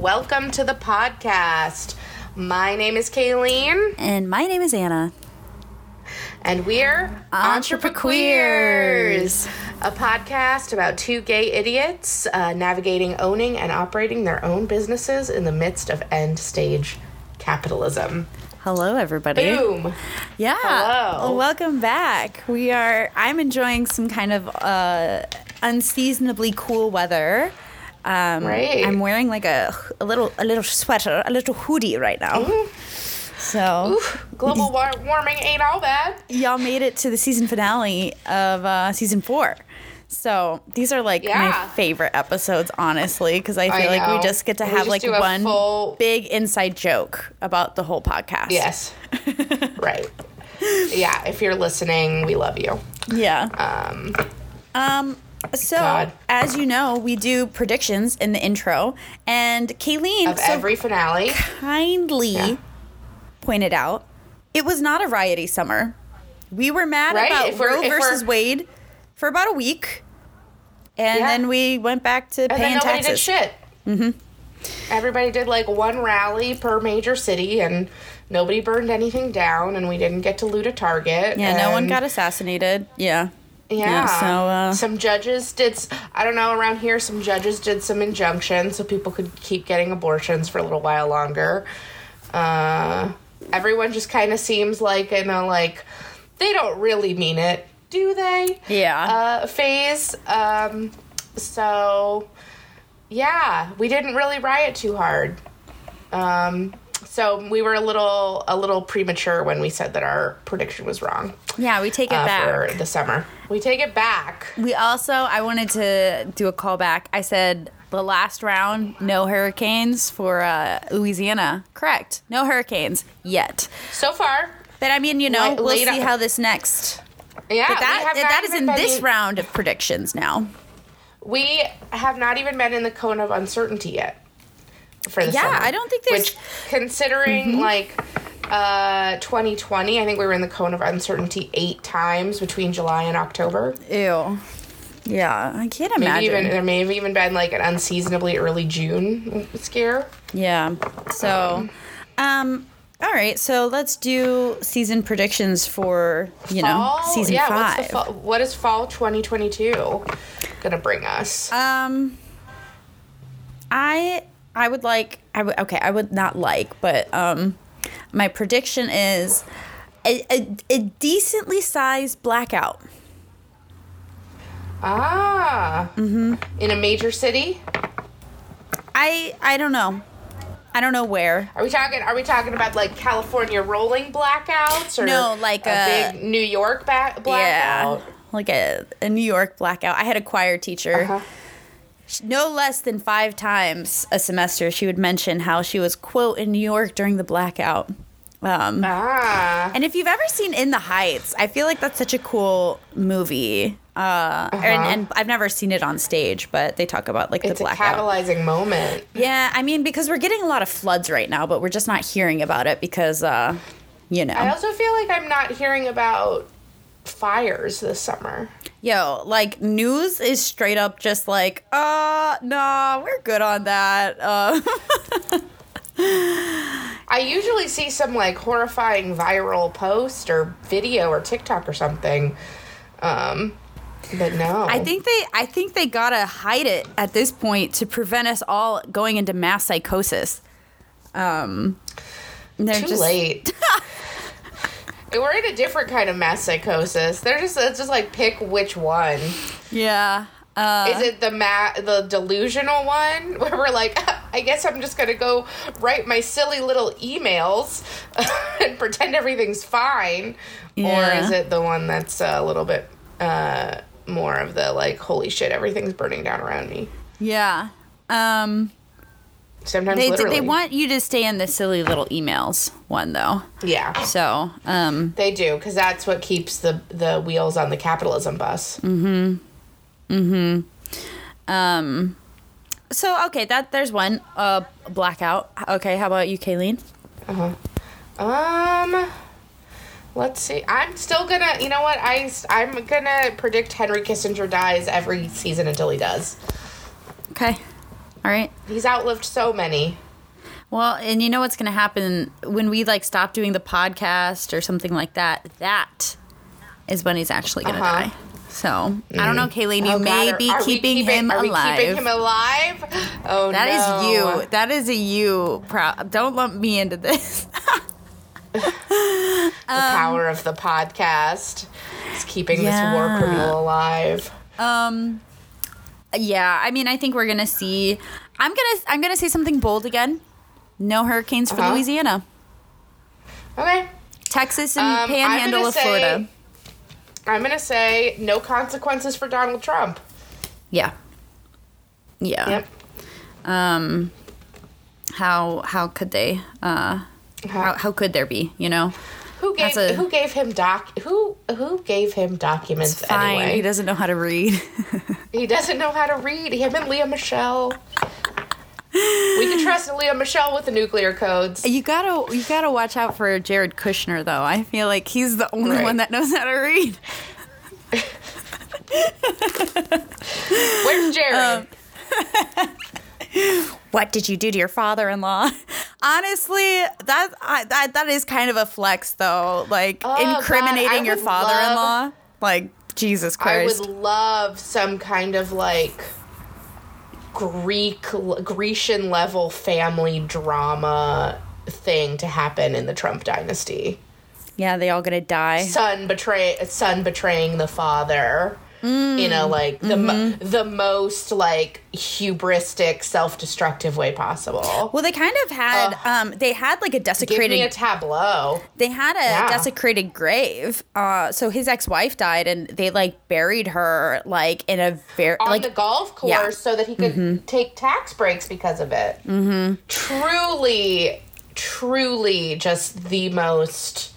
welcome to the podcast. My name is Kaylene, And my name is Anna. and we're Entreprequeers. a podcast about two gay idiots uh, navigating, owning, and operating their own businesses in the midst of end stage capitalism. Hello, everybody. Boom! Yeah. Hello. Welcome back. We are. I'm enjoying some kind of uh, unseasonably cool weather. Um, Right. I'm wearing like a, a little a little sweater, a little hoodie right now. So Oof, global war- warming ain't all bad. y'all made it to the season finale of uh, season four. So these are like Yeah. my favorite episodes, honestly, because I I feel like we just get to We have like one full- big inside joke about the whole podcast. Yes. right. Yeah, if you're listening, we love you. Yeah. Um, Um. So, God. as you know, we do predictions in the intro, and Kaylene of so every finale. kindly Yeah. pointed out it was not a rioty summer. We were mad Right, about if Roe versus Wade for about a week, and Yeah. then we went back to And then paying nobody taxes. did shit. Mm-hmm. Everybody did like one rally per major city, and nobody burned anything down, and we didn't get to loot a Target. Yeah, no one got assassinated. Yeah. Yeah. so, uh, some judges did. I don't know around here. Some judges did some injunctions so people could keep getting abortions for a little while longer. Uh, everyone just kind of seems like in a like they don't really mean it, do they? Yeah. Uh, phase. Um, so yeah, we didn't really riot too hard. Um, so we were a little a little premature when we said that our prediction was wrong yeah, we take it uh, back. for the summer. We take it back. We also, I wanted to do a callback. I said the last round, no hurricanes for uh, Louisiana. Correct. No hurricanes yet. So far, But I mean, you know, we'll see how this next. yeah, But we that that is in this in- round of predictions now. We have not even been in the cone of uncertainty yet for the Yeah, summer. I don't think there's- Which, considering like uh 2020, I think we were in the cone of uncertainty eight times between July and October. Ew. Yeah, I can't Maybe imagine. even there may have even been like an unseasonably early June scare. yeah. So, um, all right. So let's do season predictions for you know season yeah, five. Fall, what is fall 2022 gonna bring us? Um, I I would like I would okay I would not like, but um, my prediction is a, a, a decently sized blackout. ah, Mm-hmm. in a major city. I I don't know, I don't know where. Are we talking? Are we talking about like California rolling blackouts or No, like a, a- big New York ba- blackout? Yeah, like a, a New York blackout. I had a choir teacher. Uh-huh. No less than five times a semester, she would mention how she was quote in New York during the blackout. Um, Ah, And if you've ever seen In the Heights, I feel like that's such a cool movie. Uh, and, and I've never seen it on stage, but they talk about like Uh-huh. it's the a blackout. catalyzing moment. yeah, I mean, because we're getting a lot of floods right now, but we're just not hearing about it because, uh, you know. I also feel like I'm not hearing about fires this summer. Yo, like news is straight up just like, uh, nah, we're good on that. Uh, I usually see some like horrifying viral post or video or TikTok or something. Um, but no. I think they, I think they gotta hide it at this point to prevent us all going into mass psychosis. Um, they're too just, late. We're in a different kind of mass psychosis. They're just it's just like pick which one. Yeah. Uh, Is it the ma- the delusional one where we're like, I guess I'm just gonna go write my silly little emails and pretend everything's fine, or is it the one that's a little bit uh, more of the like, holy shit, everything's burning down around me? yeah. Um, Sometimes they, literally, they want you to stay in the silly little emails one though. yeah, So, um, they do because that's what keeps the the wheels on the capitalism bus. Mm. Hmm. Mm hmm. Um, so okay, that there's one uh blackout. Okay, how about you, Kaylene? Uh huh. Um, let's see. I'm still gonna. You know what? I I'm gonna predict Henry Kissinger dies every season until he does. Okay. All right. He's outlived so many. Well, and you know what's going to happen when we like stop doing the podcast or something like that? That is when he's actually going to Uh-huh. die. So I don't know, Kaylene. You Oh, may God, be are we keeping him are alive. keeping him alive? Oh no. That is you. That is a you. Proud. Don't lump me into this. The power of the podcast is keeping this war criminal alive. Um, yeah. I mean, I think we're gonna see. I'm gonna. I'm gonna say something bold again. No hurricanes for Uh-huh. Louisiana, Okay. Texas, and Um, Panhandle of say- Florida. I'm gonna say no consequences for Donald Trump. Yeah. Yeah. Yep. Um. How how could they? Uh. How, how could there be? You know. Who gave a- who gave him doc who who gave him documents Fine. anyway? He doesn't know how to read. He doesn't know how to read. Him and Lea Michele. we can trust Lea Michele with the nuclear codes. you gotta you gotta watch out for Jared Kushner though. I feel like he's the only Right. one that knows how to read. Where's Jared? Um, What did you do to your father-in-law? Honestly, that I, that that is kind of a flex though. Like Oh, God, incriminating your father-in-law. like Jesus Christ. I would love some kind of like Greek Grecian level family drama thing to happen in the Trump dynasty. yeah, they all gonna die. Son betray son betraying the father. In a like the mo- the most like hubristic self-destructive way possible. Well, they kind of had um they had like a Give desecrated me a tableau. they had a Yeah. desecrated grave. Uh so his ex-wife died and they like buried her like in a very on like the golf course yeah. so that he could take tax breaks because of it. Mm-hmm. Truly, truly, just the most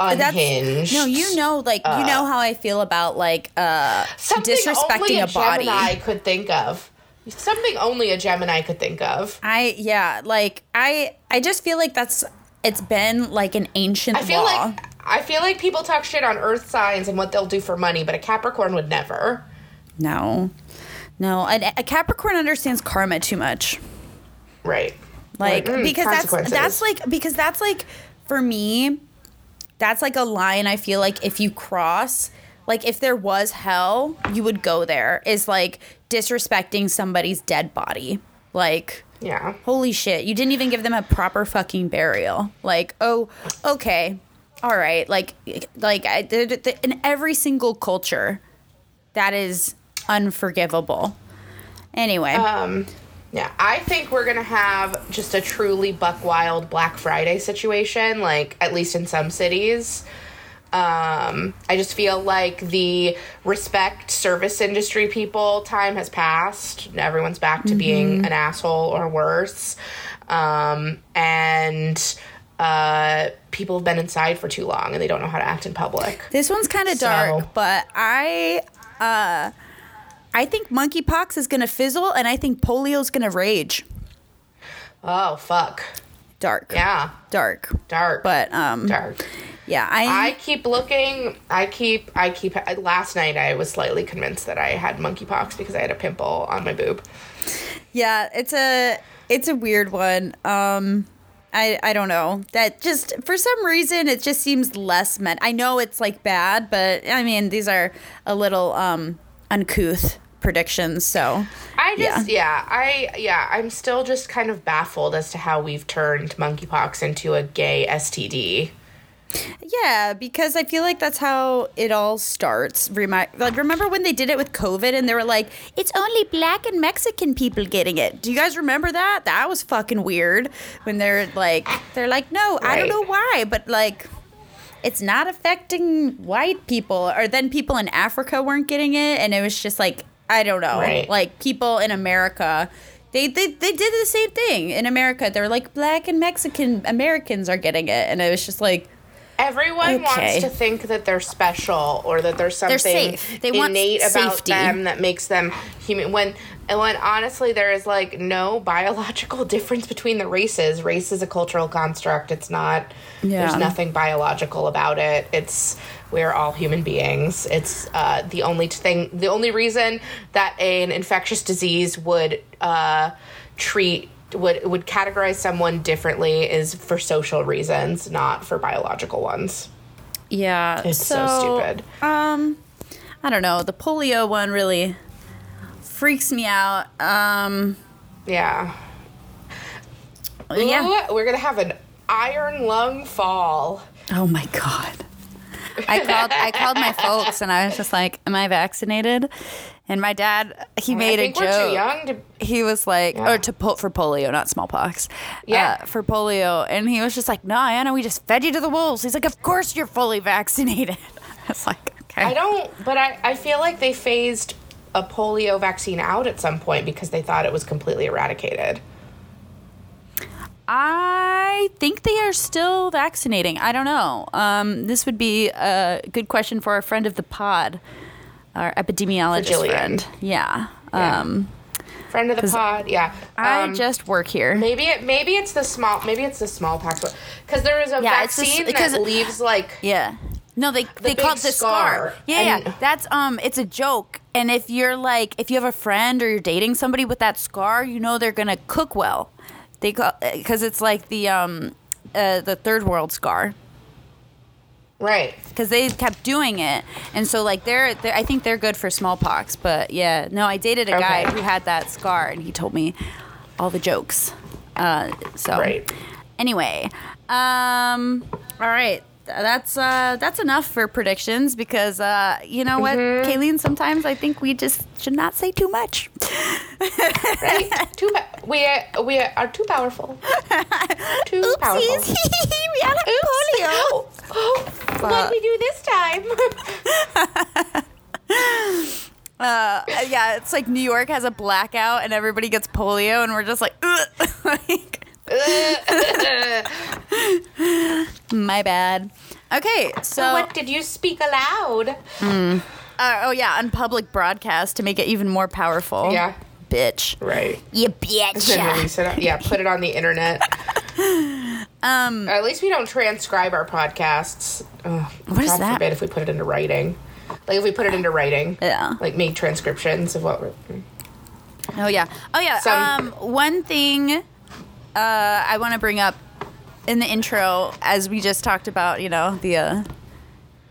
that's. No, you know like you know how I feel about like uh something disrespecting only a, a body. I could think of. Something only a Gemini could think of. I yeah, like I I just feel like that's it's been like an ancient I feel law. like I feel like people talk shit on Earth signs and what they'll do for money, but a Capricorn would never. no. No, a, a Capricorn understands karma too much. Right. Like mm, because that's that's like because that's like for me that's like a line I feel like if you cross like if there was hell, you would go there is like disrespecting somebody's dead body. Like yeah. holy shit, you didn't even give them a proper fucking burial. Like, oh, okay. All right. Like like I, th- th- in every single culture that is unforgivable. Anyway, Um, yeah, I think we're gonna have just a truly buck wild Black Friday situation, like at least in some cities. Um, I just feel like the respect service industry people time has passed. Everyone's back to being an asshole or worse. Um, and uh, people have been inside for too long and they don't know how to act in public. This one's kind of So- dark, but I uh I think monkeypox is going to fizzle and I think polio's going to rage. Oh, fuck. Dark. Yeah. Dark. Dark. But um dark. yeah, I, I keep looking. I keep. I keep. Last night, I was slightly convinced that I had monkeypox because I had a pimple on my boob. yeah, it's a it's a weird one. Um I I don't know. That just for some reason it just seems less meant. I know it's like bad, but I mean these are a little um uncouth predictions, so I just. Yeah. I. Yeah. I'm still just kind of baffled as to how we've turned monkeypox into a gay STD. Yeah, because I feel like that's how it all starts. Remi- like, remember when they did it with COVID and they were like, it's only black and Mexican people getting it? Do you guys remember that? That was fucking weird. When they're like, they're like, no, I don't know why, but like, it's not affecting white people. Or then people in Africa weren't getting it, and it was just like, I don't know. Right. Like, people in America. They, they, they did the same thing in America. they're like, black and Mexican Americans are getting it. And it was just like, Everyone Okay. wants to think that they're special or that there's something safe. They want innate about safety. them that makes them human. When when honestly there is like no biological difference between the races. Race is a cultural construct. It's not. Yeah. There's nothing biological about it. It's we're all human beings. It's uh, the only thing. The only reason that an infectious disease would uh, treat would would categorize someone differently is for social reasons, not for biological ones. Yeah. It's so stupid. Um, I don't know. The polio one really freaks me out. Um, Yeah. yeah. Ooh, we're gonna have an iron lung fall. Oh my god. I called I called my folks and I was just like, "Am I vaccinated?" And my dad, he made I a think joke. we're too young to. He was like, Yeah. or to po- for polio, not smallpox. Yeah. uh, for polio, and he was just like, "No, Anna, we just fed you to the wolves." He's like, "Of course you're fully vaccinated." It's like, okay. I don't, but I, I feel like they phased a polio vaccine out at some point because they thought it was completely eradicated. I think they are still vaccinating. I don't know. Um, this would be a good question for our friend of the pod, our epidemiologist friend. Yeah. Yeah. Um, Friend of the pod, yeah. I Um, just work here. maybe it maybe it's the small maybe it's the smallpox because there is a Yeah, the vaccine because- that leaves like Yeah. No, they they call it the scar. scar. Yeah, yeah. That's um it's a joke. And if you're like if you have a friend or you're dating somebody with that scar, you know they're going to cook well. They call cuz it's like the um uh, the third world scar right. cuz they kept doing it. And so like they're, they're I think they're good for smallpox, but yeah. No, I dated a guy who had that scar and he told me all the jokes. Uh so Right. Anyway, um, all right. That's uh, that's enough for predictions because uh, you know what, Mm-hmm. Kaylene. Sometimes I think we just should not say too much. Right? too pa- we are, we are too powerful. Too powerful. we had polio. what we do this time? Uh, yeah, it's like New York has a blackout and everybody gets polio, and we're just like, Ugh. like my bad. Okay, so what did you speak aloud? uh, oh yeah, on public broadcast to make it even more powerful. Yeah. bitch. Right. You bitch. Yeah, put it on the internet. Um, At least we don't transcribe our podcasts. Ugh, What is God that? forbid if we put it into writing. Like if we put it into writing. Yeah. Like make transcriptions of what we're. Oh yeah. Oh yeah. Some- um, one thing uh, I want to bring up in the intro, as we just talked about, you know, the uh,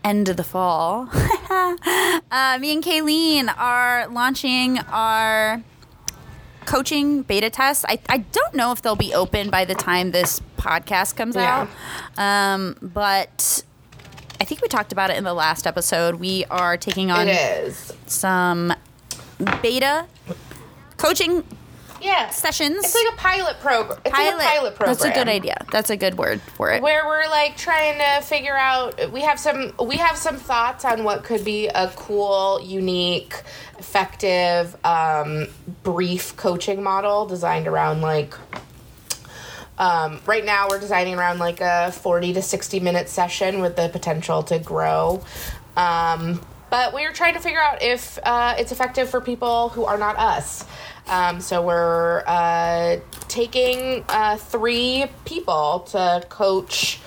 end of the fall. uh, me and Kaylene are launching our coaching beta tests. I, I don't know if they'll be open by the time this podcast comes Yeah. out. Um, but I think we talked about it in the last episode. We are taking on It is. some beta coaching Yeah. sessions. It's like a pilot program. It's like a pilot program. That's a good idea. That's a good word for it. where we're like trying to figure out we have some we have some thoughts on what could be a cool unique effective um, brief coaching model designed around like um, right now we're designing around like a 40 to 60 minute session with the potential to grow um, but we are trying to figure out if uh, it's effective for people who are not us um, so we're uh, taking uh, three people to coach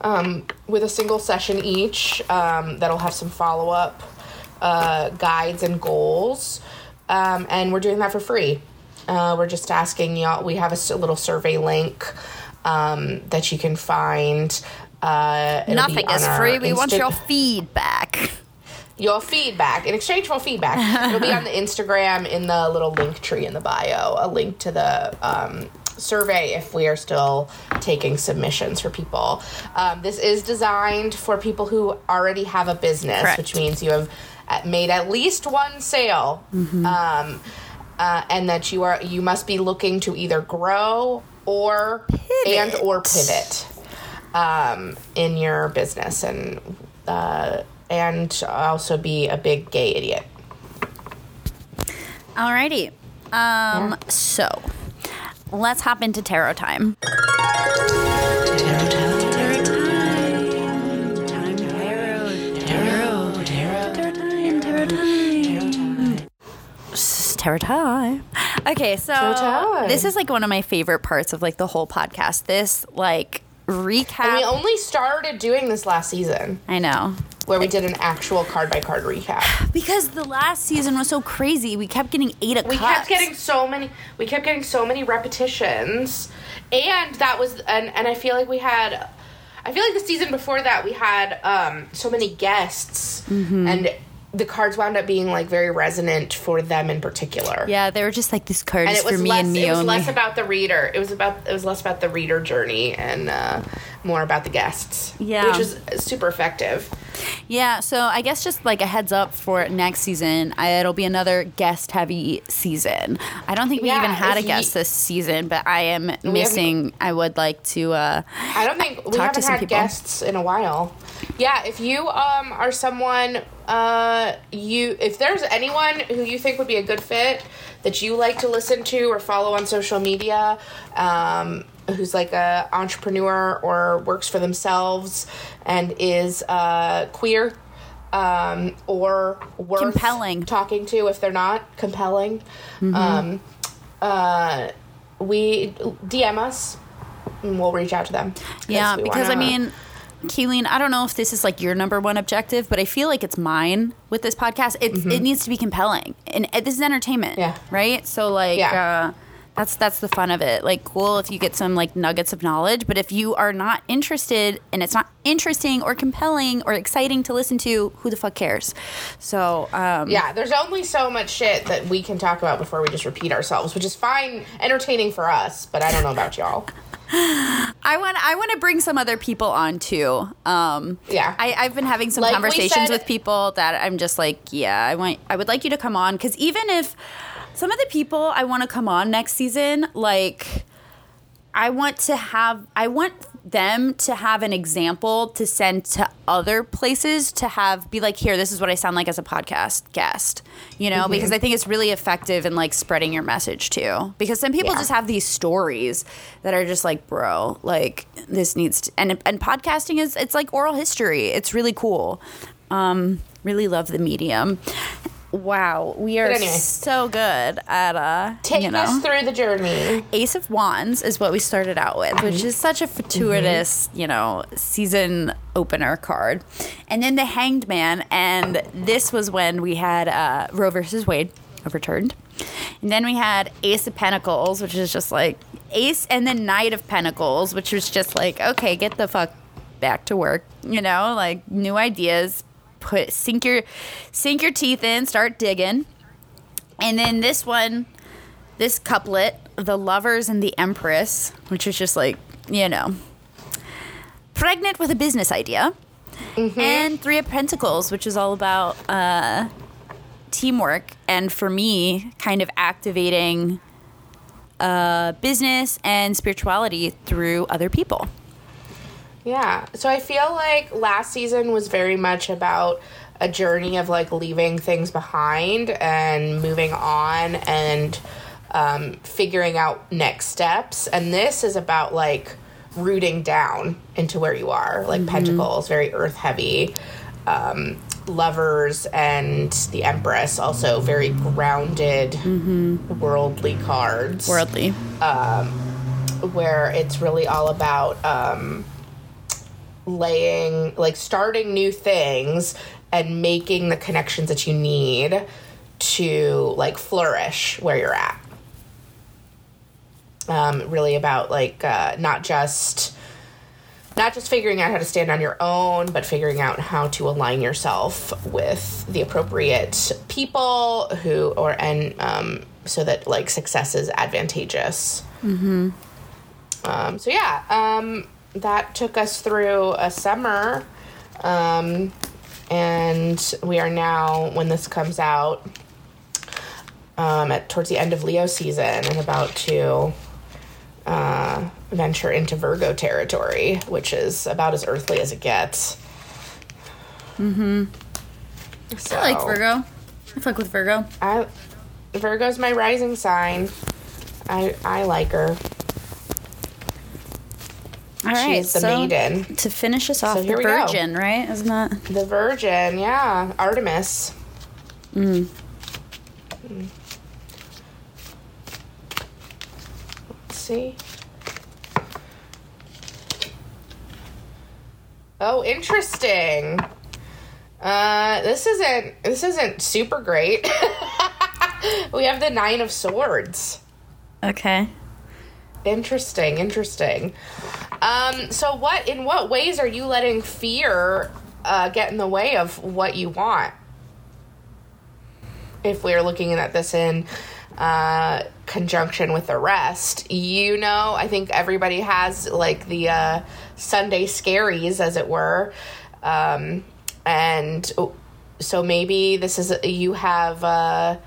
um, with a single session each um, that'll have some follow-up uh, guides and goals um, and we're doing that for free uh, we're just asking y'all we have a little survey link um, that you can find uh, Nothing is free. We want your feedback. Your feedback in exchange for feedback it'll be on the instagram in the little link tree in the bio a link to the um, survey if we are still taking submissions for people. Um, this is designed for people who already have a business Correct. which means you have uh, made at least one sale um, uh, and that you are you must be looking to either grow or and or pivot um, in your business and uh, and also be a big gay idiot. Alrighty. Um, yeah. So let's hop into tarot time. Tarot time. Tarot time. Okay, so this is like one of my favorite parts of like the whole podcast. This like recap. And we only started doing this last season. I know where we did an actual card by card recap. Because the last season was so crazy. We kept getting eight of We cups. kept getting so many. We kept getting so many repetitions, and that was and and I feel like we had. I feel like the season before that we had um, so many guests, Mm-hmm. and the cards wound up being like very resonant for them in particular. Yeah, they were just like this card and is it was for me less. and me it was only. less about the reader. It was about. It was less about the reader journey and uh, more about the guests. Yeah. which was super effective. Yeah, so I guess just like a heads up for next season, I, it'll be another guest heavy season. I don't think we Yeah, even had a guest ye- this season, but I am missing. I would like to. Uh, I don't think we Talk to haven't some had people. guests in a while. Yeah, if you um are someone uh you if there's anyone who you think would be a good fit that you like to listen to or follow on social media, um who's like a entrepreneur or works for themselves and is uh queer um or worth Compelling. talking to if they're not compelling um uh we DM us and we'll reach out to them. yeah, because I wanna- mean, Kaylene, I don't know if this is like your number one objective, but I feel like it's mine with this podcast. It's it needs to be compelling, and uh, this is entertainment. Mm-hmm. Yeah. Right. So like. Yeah. Uh, that's that's the fun of it. Like cool if you get some like nuggets of knowledge, but if you are not interested and it's not interesting or compelling or exciting to listen to, who the fuck cares? So um, yeah, there's only so much shit that we can talk about before we just repeat ourselves, which is fine, entertaining for us, but I don't know about y'all. I want I want to bring some other people on too. Um, Yeah. I, I've been having some Like conversations said- with people that I'm just like, yeah, I want I would like you to come on because even if some of the people I want to come on next season, like I want to have I want them to have an example to send to other places to have be like here this is what I sound like as a podcast guest you know Mm-hmm. because I think it's really effective in like spreading your message too because some people Yeah. just have these stories that are just like bro like this needs to and and podcasting is it's like oral history it's really cool um really love the medium wow we are anyway. so good at uh Take you know us through the journey. Ace of Wands is what we started out with, which is such a fortuitous, you know, season opener card. And then the Hanged Man, and this was when we had uh, Roe versus Wade overturned. And then we had Ace of Pentacles, which is just like Ace, and then Knight of Pentacles, which was just like, okay, get the fuck back to work, you know, like new ideas, put sink your sink your teeth in, start digging. And then this one, this couplet, the lovers and the empress, which is just like, you know, pregnant with a business idea. And Three of Pentacles, which is all about uh, teamwork. And for me, kind of activating uh, business and spirituality through other people. Yeah. So I feel like last season was very much about a journey of like leaving things behind and moving on and um, figuring out next steps. And this is about like rooting down into where you are, like Pentacles, very earth heavy. Um, lovers and the Empress, also very grounded, worldly cards Worldly. where it's really all about um, laying, like starting new things and making the connections that you need to like flourish where you're at. Um, really about like uh, not just not just figuring out how to stand on your own, but figuring out how to align yourself with the appropriate people who or and um, so that like success is advantageous. Um, so yeah, um, that took us through a summer, um, and we are now when this comes out um, at towards the end of Leo season and about to uh, venture into Virgo territory, which is about as earthly as it gets. Mm-hmm. So, I like Virgo. I fuck with Virgo. I, Virgo's my rising sign. I I like her. All right, the so maiden. To finish us off, so the Virgin, go. right? Isn't that the Virgin? Yeah, Artemis. Mm. mm. Let's see. Oh, interesting. Uh, this isn't this isn't super great. we have the nine of swords. Okay. Interesting, interesting. Um, so what in what ways are you letting fear uh, get in the way of what you want? If we're looking at this in uh, conjunction with the rest, you know, I think everybody has like the uh, Sunday scaries, as it were, um, and so maybe this is you have.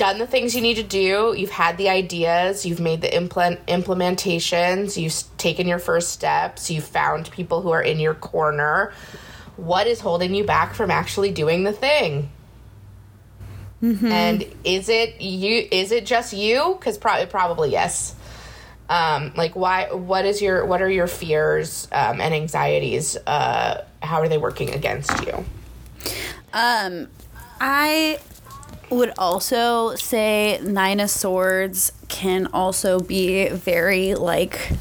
Done the things you need to do. You've had the ideas. You've made the implement implementations. You've taken your first steps. You've found people who are in your corner. What is holding you back from actually doing the thing? Mm-hmm. And is it you? Is it just you? Because pro- probably yes. Um, like why? What is your? What are your fears um, and anxieties? Uh, how are they working against you? Um, I would also say Nine of Swords can also be very like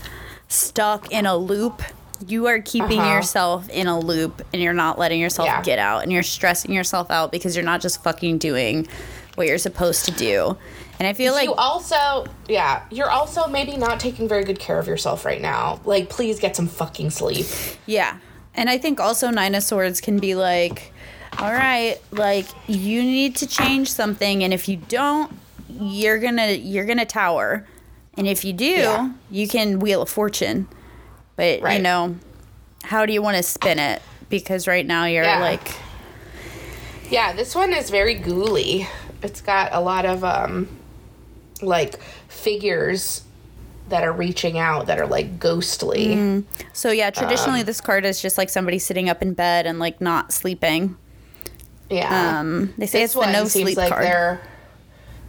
stuck in a loop. You are keeping uh-huh. yourself in a loop and you're not letting yourself yeah. get out and you're stressing yourself out because you're not just fucking doing what you're supposed to do. And I feel like you also, yeah, you're also maybe not taking very good care of yourself right now. Like, please get some fucking sleep. Yeah. And I think also Nine of Swords can be like, all right, like you need to change something, and if you don't, you're gonna you're gonna tower, and if you do, yeah. you can wheel of fortune. But right. you know, how do you want to spin it? Because right now you're yeah. like, yeah, this one is very ghouly. It's got a lot of um, like figures that are reaching out that are like ghostly. Mm. So yeah, traditionally um, this card is just like somebody sitting up in bed and like not sleeping. Yeah. Um, they say this it's the no sleep like card. They're,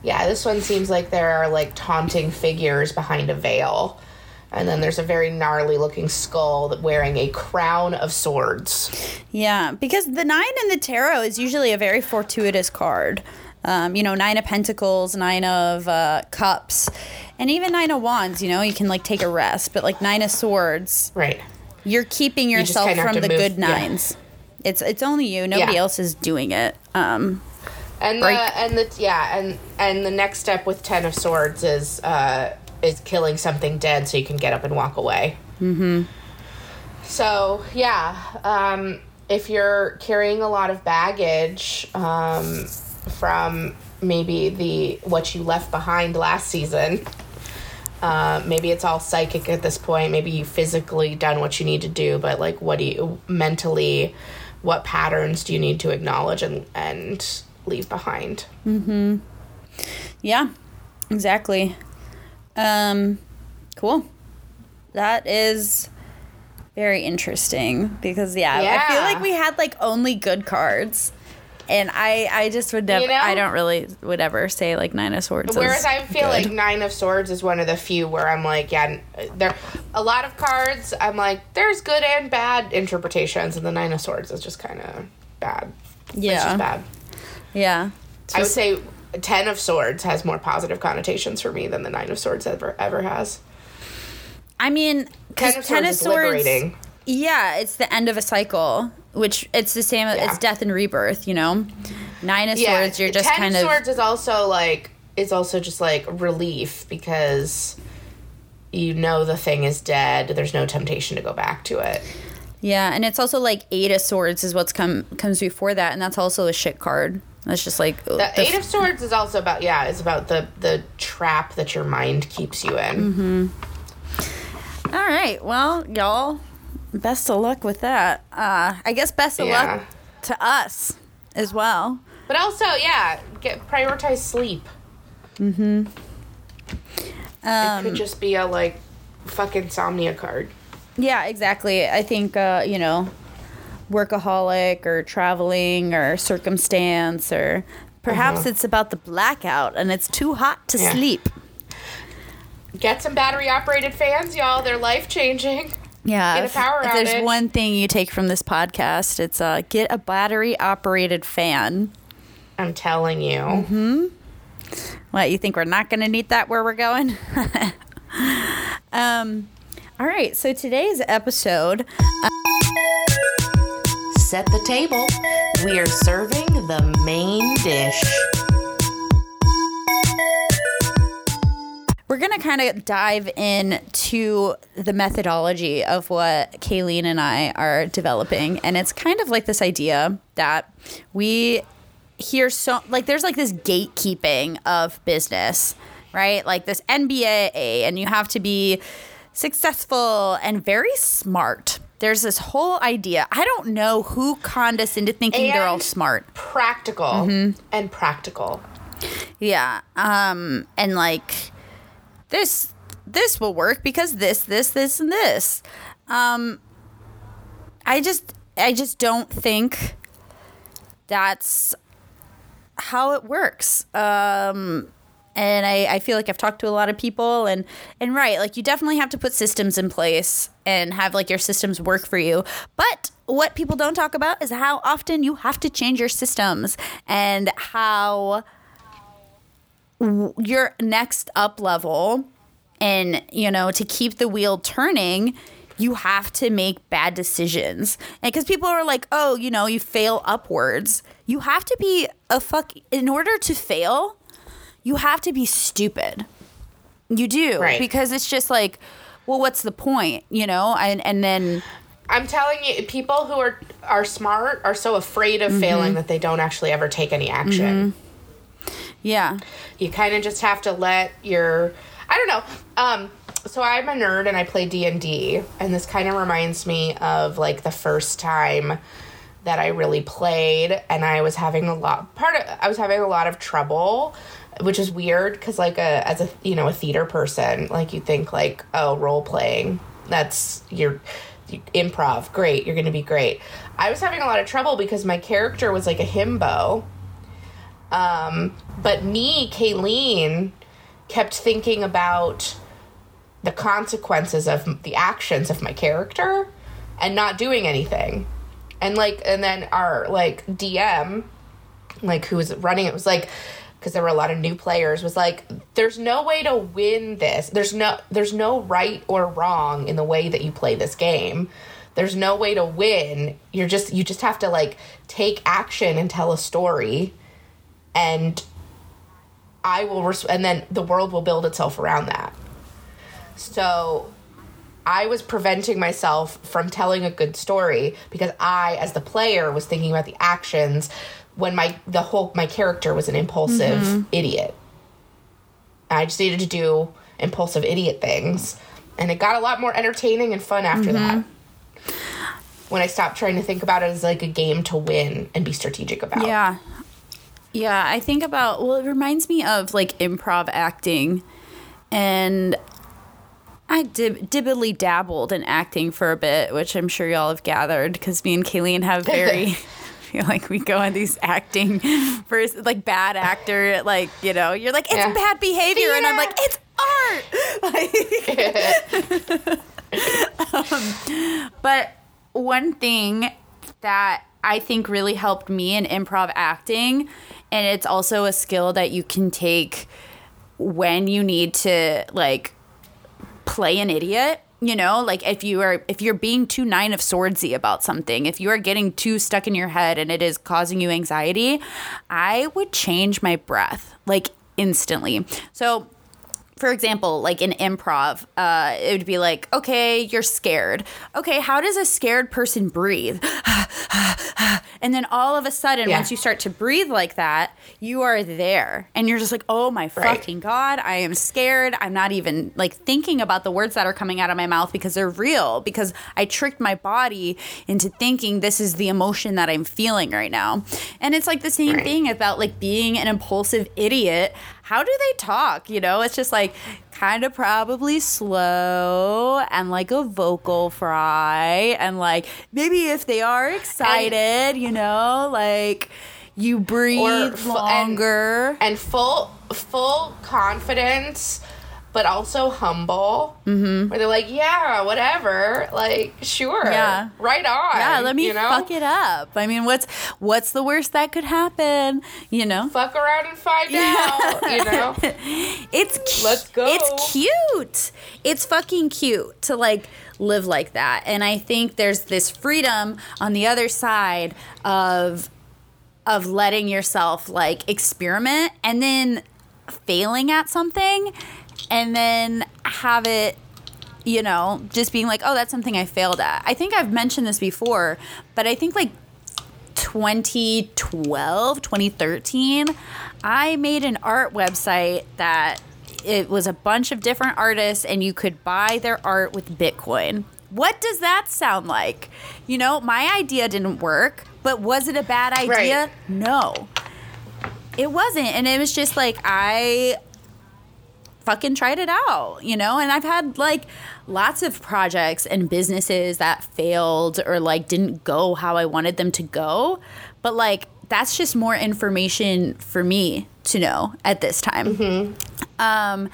yeah, this one seems like there are like taunting figures behind a veil. And then there's a very gnarly looking skull wearing a crown of swords. Yeah, because the nine in the tarot is usually a very fortuitous card. Um, you know, nine of pentacles, nine of uh, cups, and even nine of wands. You know, you can like take a rest, but like nine of swords, right? You're keeping yourself you from the move, good nines. Yeah. It's it's only you. Nobody yeah. else is doing it. Um, and break. the and the yeah and and the next step with ten of swords is uh, is killing something dead so you can get up and walk away. Mm-hmm. So yeah, um, if you're carrying a lot of baggage um, from maybe the what you left behind last season. Uh, maybe it's all psychic at this point. Maybe you physically done what you need to do, but like, what do you mentally? What patterns do you need to acknowledge and and leave behind? Mm-hmm. Yeah exactly. Um cool. That is very interesting because yeah, yeah, I feel like we had like only good cards and I I just would never you know? I don't really would ever say like nine of swords. Whereas I feel good. like nine of swords is one of the few where I'm like yeah there a lot of cards I'm like there's good and bad interpretations and the nine of swords is just kind of bad. Yeah, it's just bad. Yeah, I would say ten of swords has more positive connotations for me than the nine of swords ever ever has. I mean, ten of swords, ten of swords liberating. Yeah, it's the end of a cycle which it's the same. Yeah. It's death and rebirth. You know, nine of yeah. swords. You're just Ten kind of swords is also like is also just like relief because you know the thing is dead. There's no temptation to go back to it. Yeah, and it's also like eight of swords is what's come comes before that, and that's also a shit card. That's just like the, the eight of swords is also about yeah, it's about the the trap that your mind keeps you in. Mm-hmm. All right, well, y'all, best of luck with that. Uh, I guess best of yeah. luck to us as well. But also, yeah, get prioritize sleep. Mm-hmm. Um, it could just be a like fucking insomnia card. Yeah, exactly. I think uh, you know, workaholic or traveling or circumstance or perhaps uh-huh. it's about the blackout and it's too hot to yeah. sleep. Get some battery operated fans, y'all. They're life changing. Yeah. If, if there's one thing you take from this podcast, it's uh, get a battery operated fan. I'm telling you. Mm-hmm. What, you think we're not going to need that where we're going? Um, all right, so today's episode. Set the table. We are serving the main dish. We're going to kind of dive into the methodology of what Kaylene and I are developing. And it's kind of like this idea that we hear so, like, there's like this gatekeeping of business, right? Like this MBA, and you have to be successful and very smart. There's this whole idea. I don't know who conned us into thinking they're all smart. Practical and practical. Yeah. Um and like this this will work because this this this and this. Um I just I just don't think that's how it works. Um and I, I feel like I've talked to a lot of people and and right, like you definitely have to put systems in place and have like your systems work for you. But what people don't talk about is how often you have to change your systems and how your next up level and you know to keep the wheel turning you have to make bad decisions and because people are like oh you know you fail upwards you have to be a fuck in order to fail you have to be stupid you do Right. because it's just like well what's the point you know and and then I'm telling you, people who are are smart are so afraid Mm-hmm. of failing that they don't actually ever take any action. Yeah You kind of just have to let your I don't know. Um so I'm a nerd and I play D&D and this kind of reminds me of like the first time that I really played and I was having a lot part of I was having a lot of trouble which is weird cuz like a as a you know a theater person like you think like oh role playing that's your improv great you're going to be great. I was having a lot of trouble because my character was like a himbo um, but me, Kaylene, kept thinking about the consequences of the actions of my character and not doing anything. And like, and then our like DM, like who was running it, was like, because there were a lot of new players, was like, there's no way to win this. There's no, there's no right or wrong in the way that you play this game. There's no way to win. You're just, you just have to like take action and tell a story and I will, res- and then the world will build itself around that. So I was preventing myself from telling a good story because I, as the player, was thinking about the actions when my the whole my character was an impulsive mm-hmm. idiot. I just needed to do impulsive idiot things, and it got a lot more entertaining and fun after that. Mm-hmm. When I stopped trying to think about it as like a game to win and be strategic about. Yeah. Yeah, I think about well, it reminds me of like improv acting. And I dib- dibbly dabbled in acting for a bit, which I'm sure y'all have gathered because me and Kaylene have very feel like we go on these acting first like bad actor like you know you're like it's Yeah. bad behavior and I'm like it's art. Like um, but one thing that I think really helped me in improv acting, and it's also a skill that you can take when you need to like play an idiot. You know, like if you are if you're being too nine of swordsy about something, if you are getting too stuck in your head and it is causing you anxiety, I would change my breath like instantly. So for example, like in improv, uh, it would be like, okay, you're scared. Okay, how does a scared person breathe? and then all of a sudden, Yeah. once you start to breathe like that, you are there. And you're just like, oh my Right. fucking God, I am scared. I'm not even like thinking about the words that are coming out of my mouth because they're real, because I tricked my body into thinking this is the emotion that I'm feeling right now. And it's like the same Right. thing about like being an impulsive idiot. How do they talk? You know, it's just like kind of probably slow and like a vocal fry. And like maybe if they are excited, you know, like you breathe and- longer. and full full confidence but also humble. Mm-hmm. Where they're like, yeah, whatever, like sure, Yeah. right on. Yeah, let me you know? fuck it up. I mean, what's what's the worst that could happen? You know, Fuck around and find out. You know, it's cu- Let's go. It's cute. It's fucking cute to like live like that. And I think there's this freedom on the other side of of letting yourself like experiment and then failing at something and then have it you know just being like oh that's something i failed at. I think i've mentioned this before but i think like 2012 2013 i made an art website that it was a bunch of different artists and you could buy their art with bitcoin. What does that sound like? You know my idea didn't work but was it a bad idea? Right. no. It wasn't and it was just like i fucking tried it out, you know? And I've had like lots of projects and businesses that failed or like didn't go how I wanted them to go. But like that's just more information for me to know at this time. Um,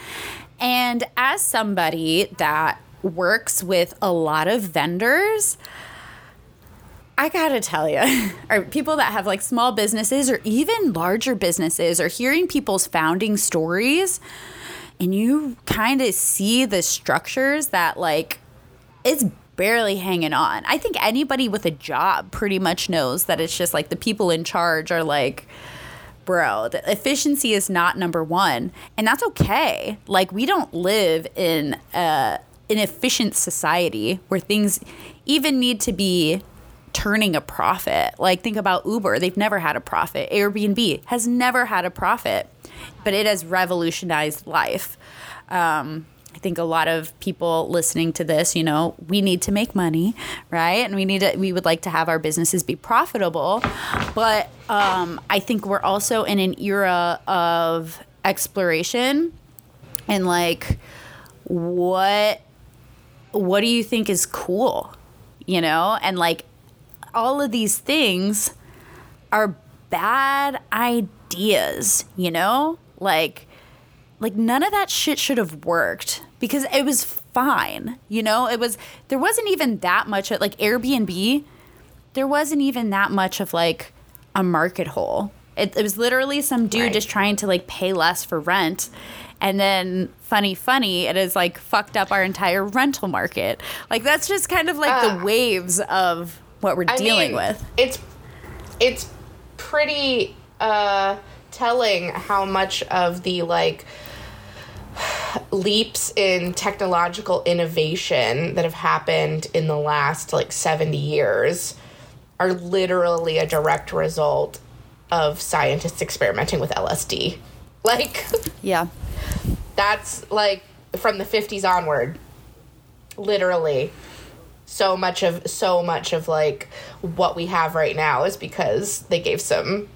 and as somebody that works with a lot of vendors, I gotta tell you, or people that have like small businesses or even larger businesses, or hearing people's founding stories, and you kind of see the structures that like it's barely hanging on. I think anybody with a job pretty much knows that it's just like the people in charge are like, bro, the efficiency is not number one, and that's okay. Like we don't live in a an efficient society where things even need to be turning a profit. Like think about Uber, they've never had a profit. Airbnb has never had a profit, but it has revolutionized life. Um, I think a lot of people listening to this, you know, we need to make money, right? And we need to, we would like to have our businesses be profitable. But um, I think we're also in an era of exploration and like, what, what do you think is cool? You know, and like all of these things are bad ideas, you know? Like like none of that shit should have worked because it was fine, you know? It was there wasn't even that much of like Airbnb, there wasn't even that much of like a market hole. It, it was literally some dude Right. just trying to like pay less for rent. And then funny, funny, it has like fucked up our entire rental market. Like that's just kind of like Ah. the waves of what we're I dealing mean, with. It's it's pretty uh telling how much of the like leaps in technological innovation that have happened in the last like 70 years are literally a direct result of scientists experimenting with LSD. Like Yeah. that's like from the 50s onward literally so much of so much of like what we have right now is because they gave some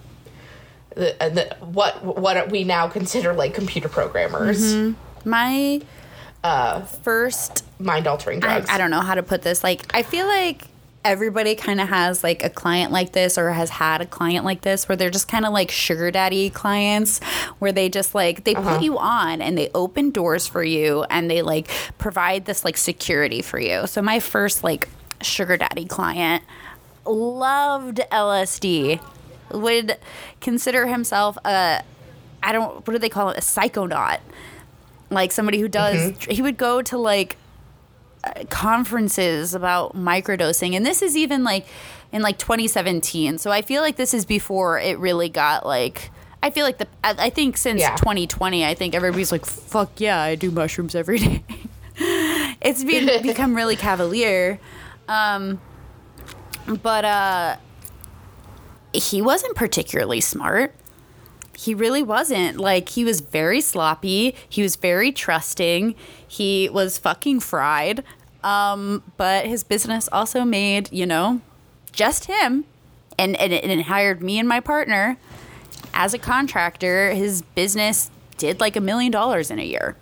the, uh, the what what we now consider like computer programmers. My uh, first mind altering I, drugs. I don't know how to put this. Like, I feel like everybody kind of has like a client like this or has had a client like this where they're just kind of like sugar daddy clients where they just like they put uh-huh. you on and they open doors for you and they like provide this like security for you. So my first like sugar daddy client loved LSD. Would consider himself a I don't what do they call it? A psychonaut. Like somebody who does mm-hmm. he would go to like conferences about microdosing and this is even like in like 2017 so i feel like this is before it really got like i feel like the i, I think since Yeah. 2020 i think everybody's like fuck yeah i do mushrooms every day. It's been become really cavalier. Um but uh he wasn't particularly smart he really wasn't. Like, he was very sloppy. He was very trusting. He was fucking fried. Um, but his business also made, you know, just him and, and, and hired me and my partner as a contractor. His business did like a million dollars in a year.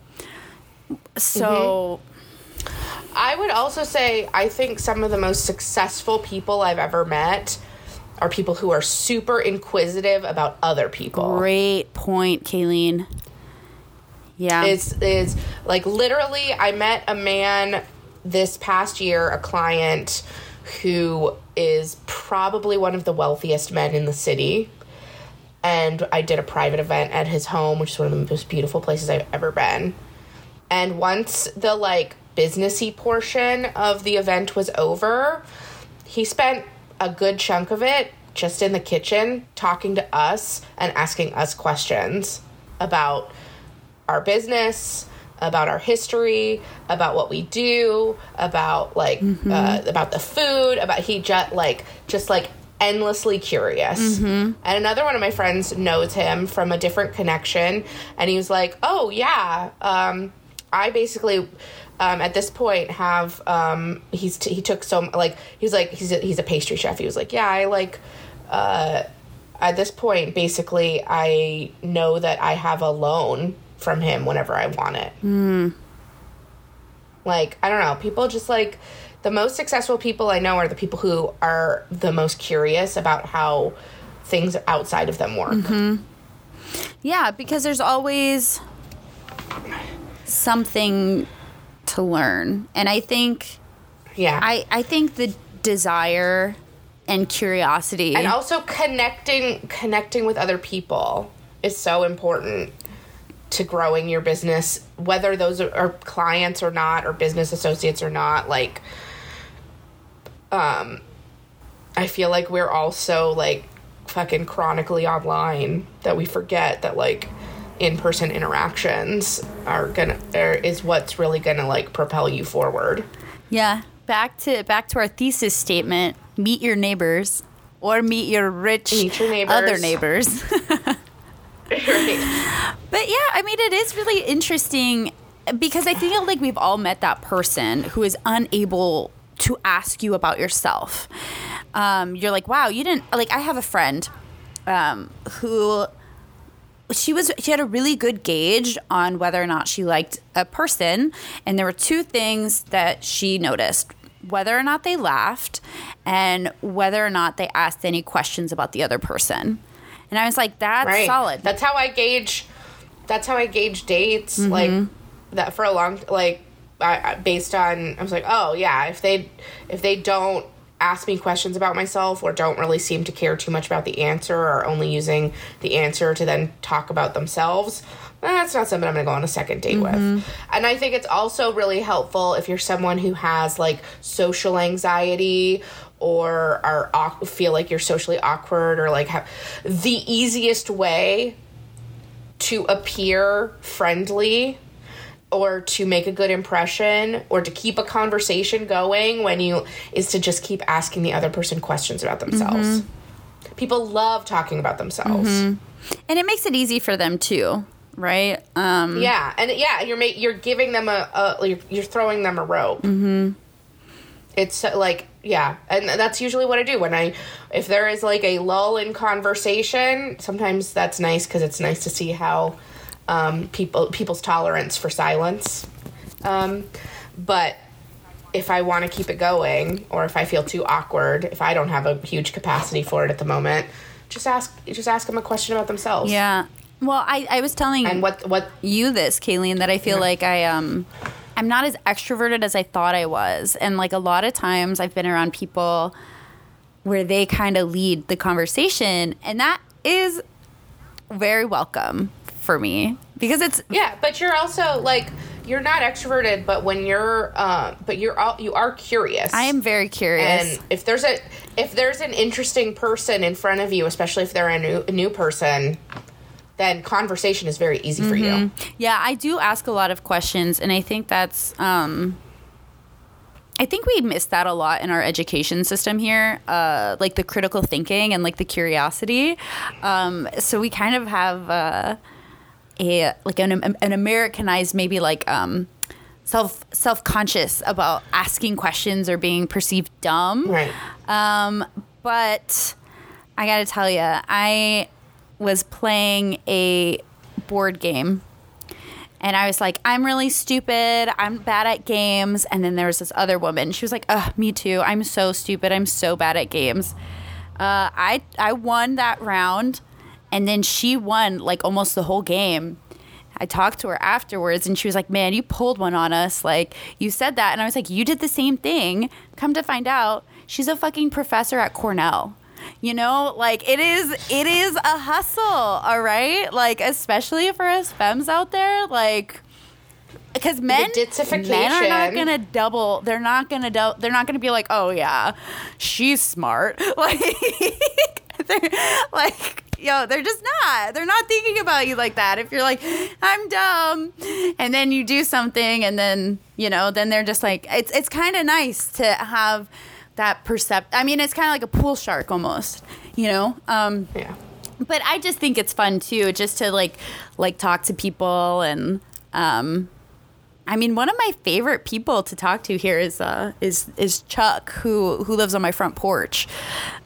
So, I would also say I think some of the most successful people I've ever met are people who are super inquisitive about other people. great point, Kaylene. Yeah. It's is like literally I met a man this past year, a client who is probably one of the wealthiest men in the city. And I did a private event at his home, which is one of the most beautiful places I've ever been. And once the like businessy portion of the event was over, he spent a good chunk of it just in the kitchen talking to us and asking us questions about our business, about our history, about what we do, about like uh, about the food, about he just like just like endlessly curious. And another one of my friends knows him from a different connection, and he was like, "Oh yeah, um, I basically." Um, at this point, have um, he's t- he took so like he's like he's a, he's a pastry chef. He was like, yeah, I like uh, at this point, basically, I know that I have a loan from him whenever I want it. Like, I don't know. People just like the most successful people I know are the people who are the most curious about how things outside of them work. Yeah, because there's always something to learn. And I think Yeah. I, I think the desire and curiosity and also connecting connecting with other people is so important to growing your business whether those are, clients or not or business associates or not like um i feel like we're also like fucking chronically online that we forget that like in-person interactions are gonna are, is what's really gonna like propel you forward Yeah. Back to back to our thesis statement. Meet your neighbors or meet your rich Meet your neighbors. other neighbors. right But yeah, I mean, it is really interesting because I feel like we've all met that person who is unable to ask you about yourself. Um, you're like, wow, you didn't like. I have a friend um, who she was she had a really good gauge on whether or not she liked a person, and there were two things that she noticed. Whether or not they laughed, and whether or not they asked any questions about the other person. And I was like, that's right. solid. That's how I gauge. That's how I gauge dates. Mm-hmm. Like that for a long like I, I- based on I was like, oh yeah, if they if they don't ask me questions about myself or don't really seem to care too much about the answer or only using the answer to then talk about themselves. That's not something I'm gonna go on a second date Mm-hmm. with. And I think it's also really helpful if you're someone who has like social anxiety or are feel like you're socially awkward or like have the easiest way to appear friendly or to make a good impression or to keep a conversation going when you is to just keep asking the other person questions about themselves. People love talking about themselves. and it makes it easy for them too, right? Um, Yeah, and yeah, you're you're giving them a, a you're, you're throwing them a rope. Mm-hmm. It's like yeah, and that's usually what I do when I if there is like a lull in conversation. Sometimes that's nice because it's nice to see how um, people people's tolerance for silence. Um, but if I want to keep it going, or if I feel too awkward, if I don't have a huge capacity for it at the moment, just ask just ask them a question about themselves. yeah. Well, I, I was telling And what what you this, Kaylene, that I feel like I um I'm not as extroverted as I thought I was. And like a lot of times I've been around people where they kind of lead the conversation and that is very welcome for me because it's Yeah, but you're also like you're not extroverted, but when you're uh, but you're all you are curious. I am very curious. and if there's a if there's an interesting person in front of you, especially if they're a new a new person, then conversation is very easy for you. Yeah, I do ask a lot of questions, and I think that's. Um, I think we miss that a lot in our education system here, uh, like the critical thinking and like the curiosity. Um, so we kind of have uh, a like an, an Americanized, maybe like um, self self conscious about asking questions or being perceived dumb. Right. Um, but I gotta tell you, I was playing a board game. And I was like, I'm really stupid. I'm bad at games. And then there was this other woman. She was like, Ugh, me too. I'm so stupid. I'm so bad at games. Uh, I I won that round, and then she won like almost the whole game. I talked to her afterwards and she was like, Man, you pulled one on us. Like, you said that. And I was like, You did the same thing. Come to find out, she's a fucking professor at Cornell. You know, like it is it is a hustle, all right? Like, especially for us femmes out there, like because men, men are not gonna double. They're not gonna do, They're not gonna be like, oh yeah, she's smart. Like, they're like yo, they're just not. They're not thinking about you like that. If you're like, I'm dumb, and then you do something, and then you know, then they're just like, it's it's kind of nice to have that percept. I mean, it's kind of like a pool shark almost, you know. Um, yeah. But I just think it's fun too, just to like like talk to people and. Um, I mean, one of my favorite people to talk to here is uh, is is Chuck, who who lives on my front porch.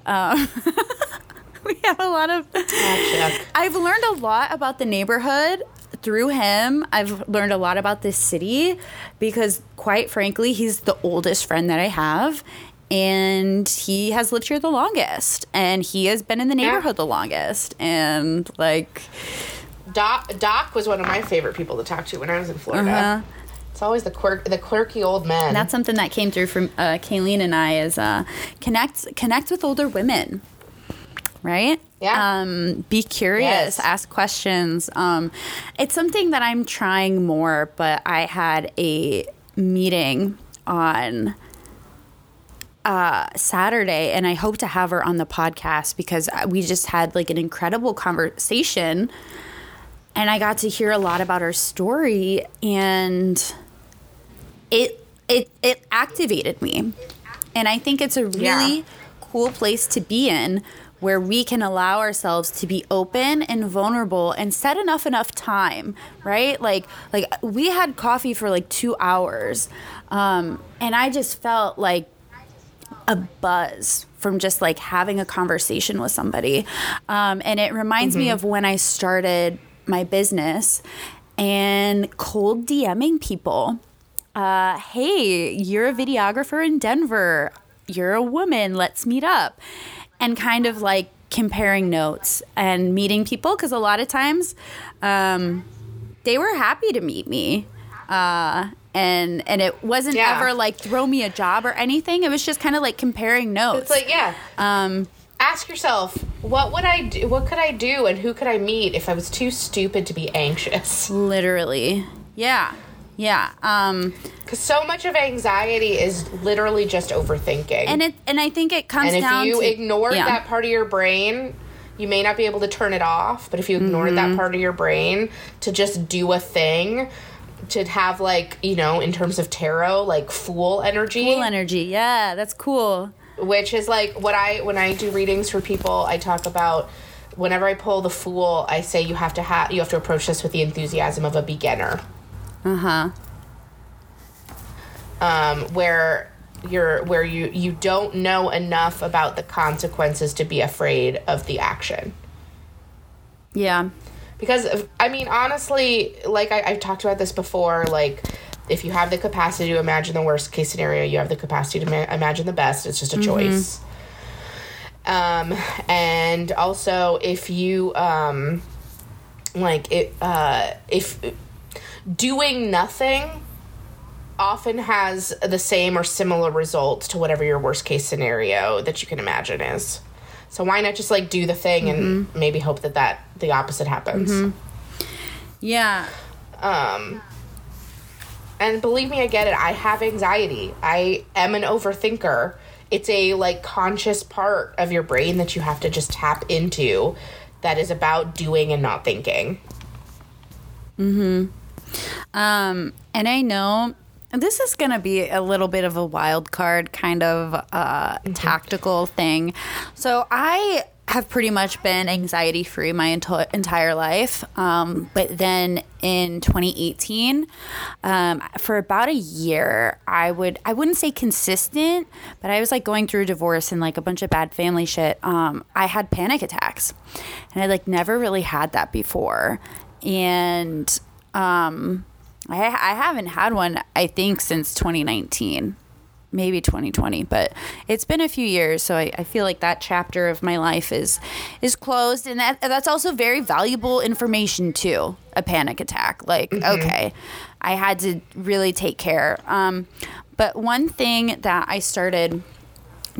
Um, we have a lot of. I've learned a lot about the neighborhood through him. I've learned a lot about this city because, quite frankly, he's the oldest friend that I have. And he has lived here the longest, and he has been in the neighborhood yeah. the longest. And like, Doc, Doc was one of my favorite people to talk to when I was in Florida. Uh-huh. It's always the quirk, the quirky old men. And that's something that came through from uh, Kaylene and I is uh, connect connect with older women right? Yeah. Um, be curious, yes. ask questions. Um, it's something that I'm trying more, but I had a meeting on uh, Saturday, and I hope to have her on the podcast because we just had like an incredible conversation, and I got to hear a lot about her story, and it it it activated me, and I think it's a really yeah. cool place to be in where we can allow ourselves to be open and vulnerable and set enough enough time right? Like like we had coffee for like two hours um, and i just felt like a buzz from just like having a conversation with somebody. Um, and it reminds mm-hmm. me of when i started my business and cold dming people. Uh, hey you're a videographer in denver. You're a woman. Let's meet up and kind of like comparing notes and meeting people because a lot of times um, they were happy to meet me. Uh, and and it wasn't yeah. ever like throw me a job or anything. It was just kind of like comparing notes. It's like yeah. Um, Ask yourself, what would I do? What could I do, and who could I meet if I was too stupid to be anxious? Literally, yeah. Yeah. Um cuz so much of anxiety is literally just overthinking. And it and I think it comes and down if you to, ignore yeah. that part of your brain, you may not be able to turn it off, but if you ignore mm-hmm. that part of your brain to just do a thing, to have like, you know, in terms of tarot, like fool energy. Fool energy. Yeah, that's cool. Which is like what I when I do readings for people, I talk about whenever I pull the fool, I say you have to have you have to approach this with the enthusiasm of a beginner. Uh huh. Um, where you're where you you don't know enough about the consequences to be afraid of the action. Yeah. Because I mean, honestly, like I, I've talked about this before, like if you have the capacity to imagine the worst case scenario, you have the capacity to ma- imagine the best. It's just a mm-hmm. choice. Um, and also if you um, like it, uh, if doing nothing often has the same or similar results to whatever your worst case scenario that you can imagine is. So why not just like do the thing mm-hmm. and maybe hope that that the opposite happens? Mm-hmm. Yeah. Um and believe me, I get it. I have anxiety. I am an overthinker. It's a like conscious part of your brain that you have to just tap into that is about doing and not thinking. Mhm. Um, and I know this is going to be a little bit of a wild card kind of uh, mm-hmm. tactical thing. So I have pretty much been anxiety free my ento- entire life. Um, but then in 2018, um, for about a year, I would I wouldn't say consistent, but I was like going through a divorce and like a bunch of bad family shit. Um, I had panic attacks, and I like never really had that before, and um, I, I haven't had one, I think, since 2019. maybe 2020 but it's been a few years so I, I feel like that chapter of my life is is closed. And that that's also very valuable information too a panic attack. Like okay i had to really take care. Um, but one thing that i started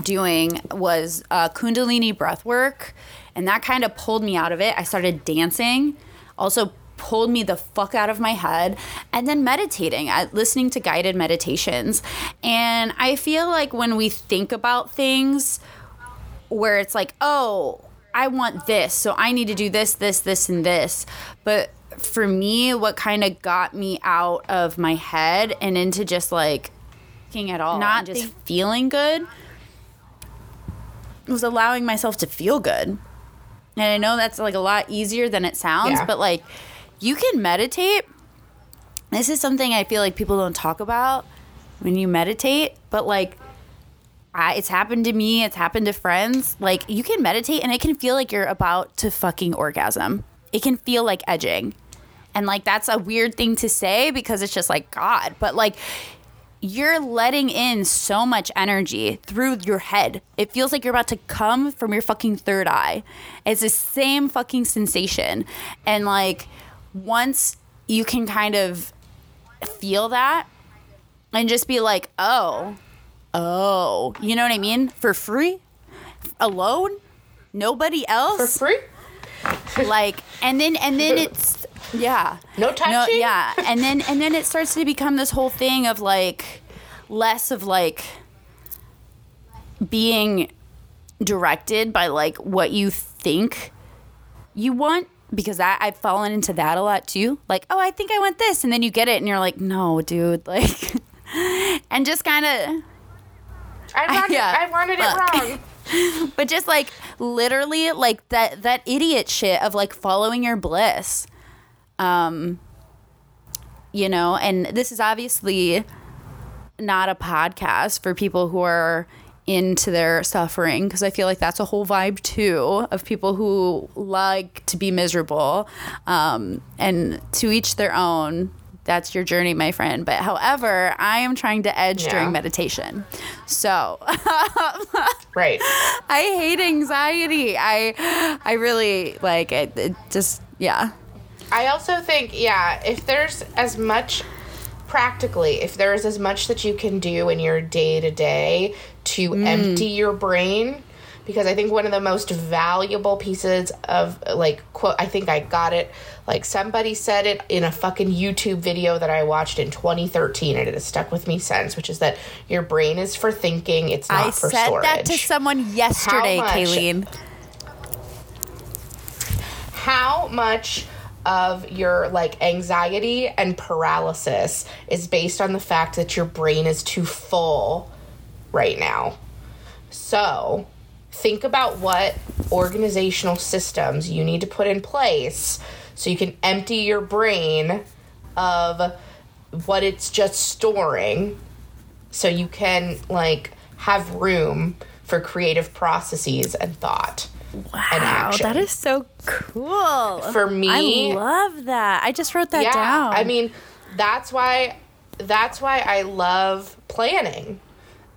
doing was uh, kundalini breath work and that kind of pulled me out of it. I started dancing. Also pulled me the fuck out of my head and then meditating listening to guided meditations and i feel like when we think about things where it's like oh i want this so i need to do this this this and this but for me what kind of got me out of my head and into just like thinking at all not just feeling good was allowing myself to feel good. And I know that's like a lot easier than it sounds, Yeah. but like you can meditate. This is something I feel like people don't talk about when you meditate, but like I, it's happened to me, it's happened to friends. Like you can meditate and it can feel like you're about to fucking orgasm. It can feel like edging. And like that's a weird thing to say because it's just like God, but like you're letting in so much energy through your head. It feels like you're about to come from your fucking third eye. It's the same fucking sensation. And like once you can kind of feel that and just be like, oh, oh, you know what I mean? For free? Alone? Nobody else? For free? like and then and then it's yeah No touching? yeah and then and then it starts to become this whole thing of like less of like being directed by like what you think you want because I, I've fallen into that a lot too. Like oh i think i want this. And then you get it and you're like no dude like and just kind of I wanted, Yeah, I wanted it wrong. but just like literally like that that idiot shit of like following your bliss um you know? And this is obviously not a podcast for people who are into their suffering because i feel like that's a whole vibe too of people who like to be miserable um and to each their own that's your journey my friend but however i am trying to edge Yeah. during meditation so Right. I hate anxiety. I I really like it. It just yeah. I also think, yeah, if there's as much practically, if there's as much that you can do in your day to day to empty your brain, because I think one of the most valuable pieces of like quote, I think I got it. Like somebody said it in a fucking YouTube video that I watched in 2013, and it has stuck with me since, which is that your brain is for thinking, it's not I for said storage. that to someone yesterday, much? Kaylene. how much of your like anxiety and paralysis is based on the fact that your brain is too full right now. So, think about what organizational systems you need to put in place so you can empty your brain of what it's just storing so you can like have room for creative processes and thought Wow, that is so cool. For me- I love that. I just wrote that yeah, down. I mean, that's why that's why I love planning.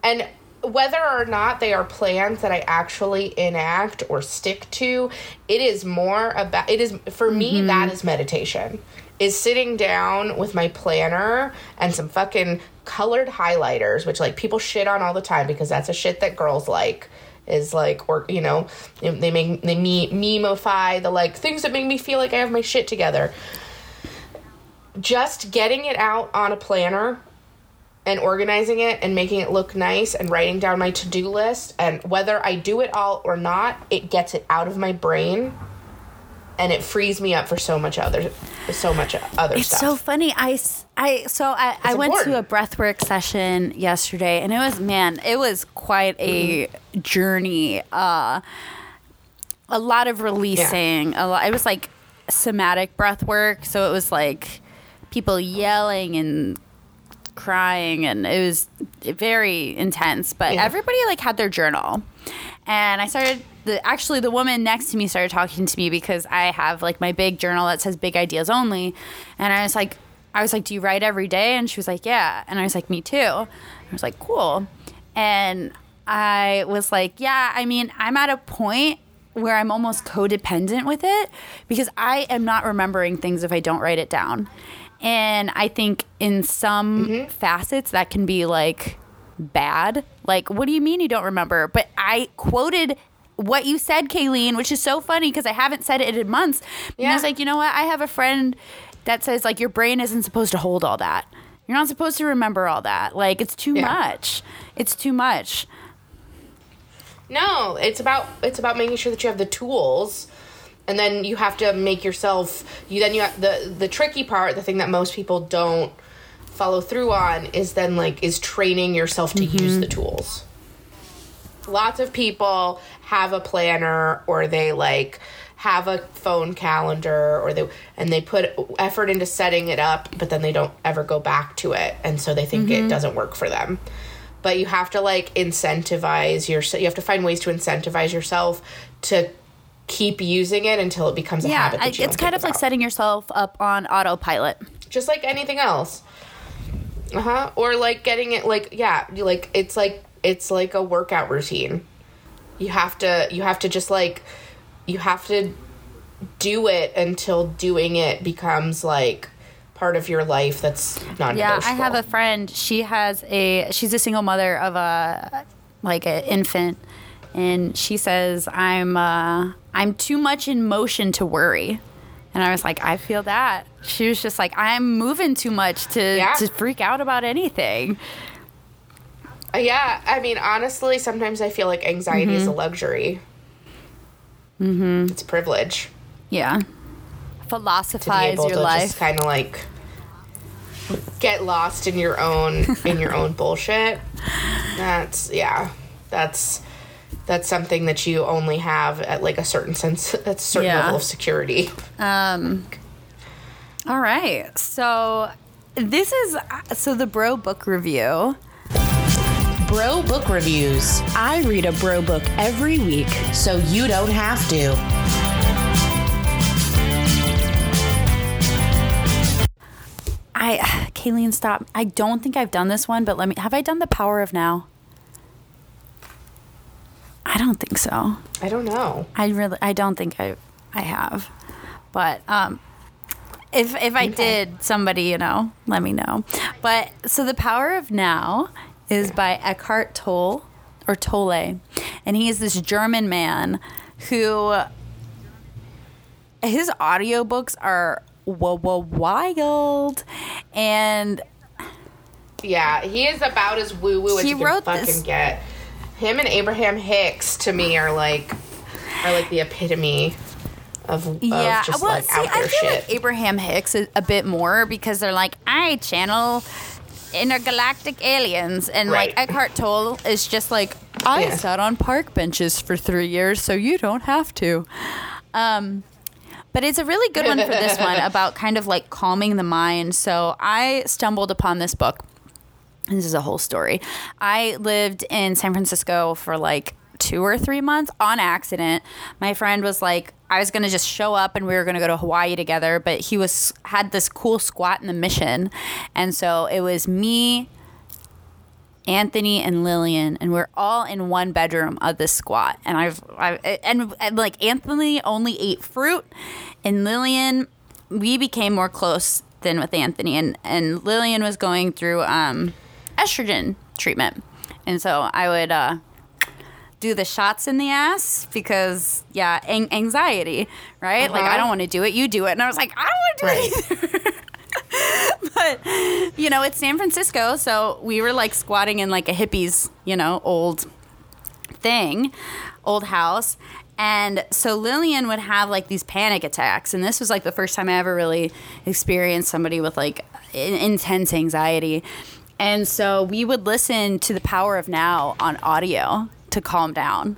And whether or not they are plans that I actually enact or stick to, it is more about it is for me Mm-hmm. that is meditation. Is sitting down with my planner and some fucking colored highlighters, which like people shit on all the time because that's a shit that girls like. Is like, or you know, they make they me memeify the like things that make me feel like I have my shit together. Just getting it out on a planner and organizing it and making it look nice and writing down my to-do list and whether I do it all or not, it gets it out of my brain and it frees me up for so much other so much other stuff. It's stuff. so funny. i i so I, I went to a important. breathwork session yesterday, and it was man, it was quite a Mm-hmm. journey. Uh, a lot of releasing. A lot. It was like somatic breath work, so it was like people yelling and crying, and it was very intense. But Yeah. everybody like had their journal, and I started. The, actually, the woman next to me started talking to me because I have like my big journal that says big ideas only, and I was like, I was like, "Do you write every day?" And she was like, "Yeah," and I was like, "Me too." I was like, "Cool." And I was like, yeah, I mean, I'm at a point where I'm almost codependent with it because I am not remembering things if I don't write it down. And I think in some mm-hmm. facets that can be like bad. Like, what do you mean you don't remember? But I quoted what you said, Kaylene, which is so funny because I haven't said it in months. And I was like, you know what? I have a friend that says like your brain isn't supposed to hold all that. You're not supposed to remember all that. Like it's too Yeah. much. It's too much. No, it's about it's about making sure that you have the tools, and then you have to make yourself. You then you have the the tricky part, the thing that most people don't follow through on is then like is training yourself to use mm-hmm. the tools. Lots of people have a planner or they like have a phone calendar or they and they put effort into setting it up but then they don't ever go back to it. And so they think it doesn't work for them. But you have to like incentivize yourself you have to find ways to incentivize yourself to keep using it until it becomes a Yeah, habit I, it's kind of like setting yourself up on autopilot. just like anything else. Uh-huh. Or like getting it like yeah you like it's like it's like a workout routine you have to you have to just like you have to do it until doing it becomes like part of your life that's not Yeah, I have a friend. She has a she's a single mother of a like an infant, and she says I'm uh, I'm too much in motion to worry. And I was like, I feel that. She was just like, I'm moving too much to Yeah. to freak out about anything. Uh, yeah i mean honestly sometimes i feel like anxiety is a Mm-hmm. luxury mm-hmm. it's a privilege Yeah. Philosophize your to life. kind of like get lost in your own in your own bullshit that's yeah that's that's something that you only have at like a certain sense at a certain Yeah. level of security Um, all right. So this is so the bro book review. Bro Book Reviews, I read a bro book every week. so you don't have to. I, Kaylene, stop. I don't think I've done this one, but let me. Have I done the Power of Now? I don't think so. i don't know I really, I don't think I, I have. But um, if if I did, somebody you know, let me know. But so the Power of Now is by Eckhart Tolle or Tolle, and he is this German man who his audiobooks are whoa, whoa, wild. And yeah he is about as woo woo as you can fucking this- get. Him and abraham hicks to me are like are like the epitome of, of yeah just well like see out i feel shit. Like abraham hicks a bit more because they're like i channel intergalactic aliens and like Right. eckhart tolle is just like i Yeah. sat on park benches for three years so you don't have to um but it's a really good one for this one about kind of like calming the mind so i stumbled upon this book this is a whole story. I lived in San Francisco for like two or three months on accident. My friend was like, I was gonna just show up and we were gonna go to Hawaii together, but he was had this cool squat in the mission, and so it was me, Anthony and Lillian, and we're all in one bedroom of this squat. And I've, I and, and like Anthony only ate fruit, and Lillian, we became more close than with Anthony, and and Lillian was going through um, estrogen treatment, and so I would. Uh, do the shots in the ass because yeah an- anxiety right? Like i Uh-huh. don't want to do it you do it. And i was like i don't want to do it either. But you know it's san francisco so we were like squatting in like a hippies you know old thing old house. And so lillian would have like these panic attacks. And this was like the first time i ever really experienced somebody with like in- intense anxiety. And so we would listen to the power of now on audio to calm down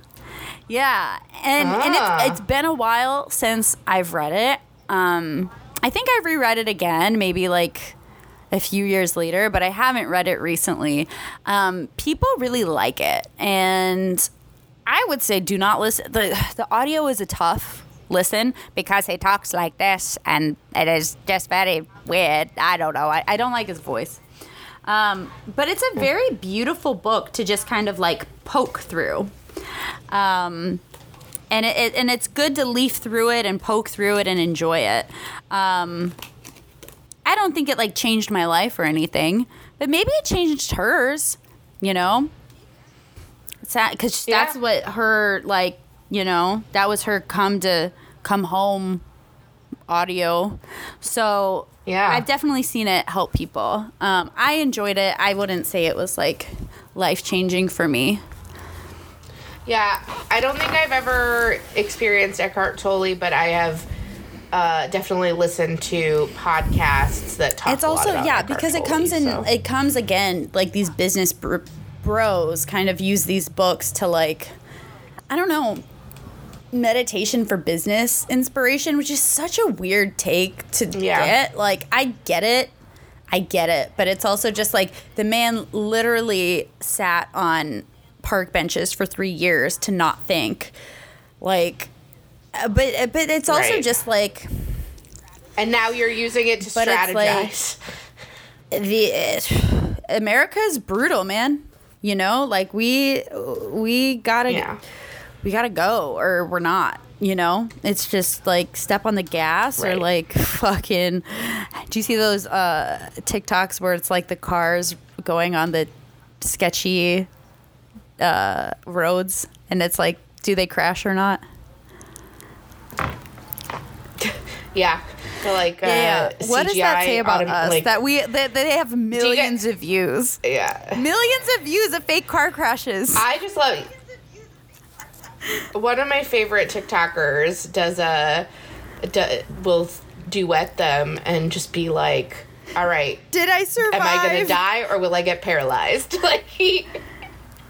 yeah and and Ah. it's, it's been a while since i've read it um i think i reread it again maybe like a few years later, but I haven't read it recently. Um, people really like it, and I would say do not listen. the The audio is a tough listen because he talks like this, and it is just very weird. I don't know. I, I don't like his voice. Um, but it's a very beautiful book to just kind of like poke through. Um, and it, it and it's good to leaf through it and poke through it and enjoy it. Um, I don't think it like changed my life or anything, but maybe it changed hers. You know, because Yeah. that's what her like. You know, that was her come to come home audio. So Yeah. I've definitely seen it help people. Um, I enjoyed it. I wouldn't say it was like life changing for me. Yeah, I don't think I've ever experienced Eckhart Tolle, but I have uh, definitely listened to podcasts that talk. it's also yeah Eckhart because it comes in so. it comes again like these business br- bros kind of use these books to like i don't know meditation for business inspiration which is such a weird take to Yeah. get like i get it i get it but it's also just like the man literally sat on park benches for three years to not think like uh, but but it's also Right. just like and now you're using it to it's like- strategize. the America is brutal, man. You know, like we we gotta yeah, we gotta go or we're not. You know, it's just like step on the gas or like fucking. Do you see those uh, TikToks where it's like the cars going on the sketchy uh, roads and it's like, do they crash or not? yeah. So like, uh, Yeah. What does that say about autom- us? like- that we that they have millions of views. yeah. Millions of views of fake car crashes. I just love. One of my favorite TikTokers does a, do, will duet them and just be like, "All right, Did I survive? am I gonna die or will I get paralyzed?" Like he,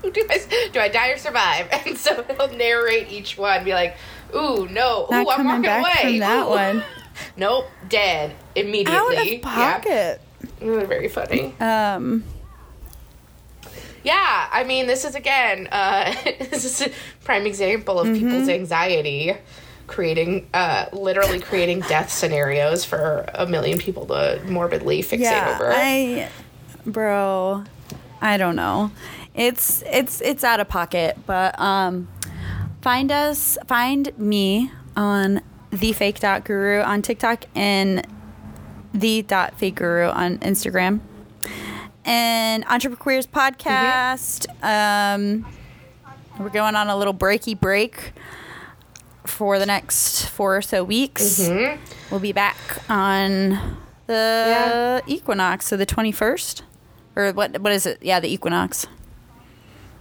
do I do I die or survive? And so he'll narrate each one, be like, "Ooh, no, ooh, I'm walking away." from that Ooh. one. Nope, dead immediately. Out of Yeah. pocket. Mm, Very funny. Um, Yeah, I mean, this is again, uh, this is a prime example of Mm-hmm. people's anxiety, creating, uh, literally creating death scenarios for a million people to morbidly fixate yeah, over. I, bro, I don't know. It's it's it's out of pocket, but um, find us, find me on the fake dot guru on TikTok and the dot fake guru on Instagram. And Entrepreneurs podcast. Um, we're going on a little breaky break for the next four or so weeks. We'll be back on the equinox, so the twenty first, or what? What is it? Yeah, the equinox.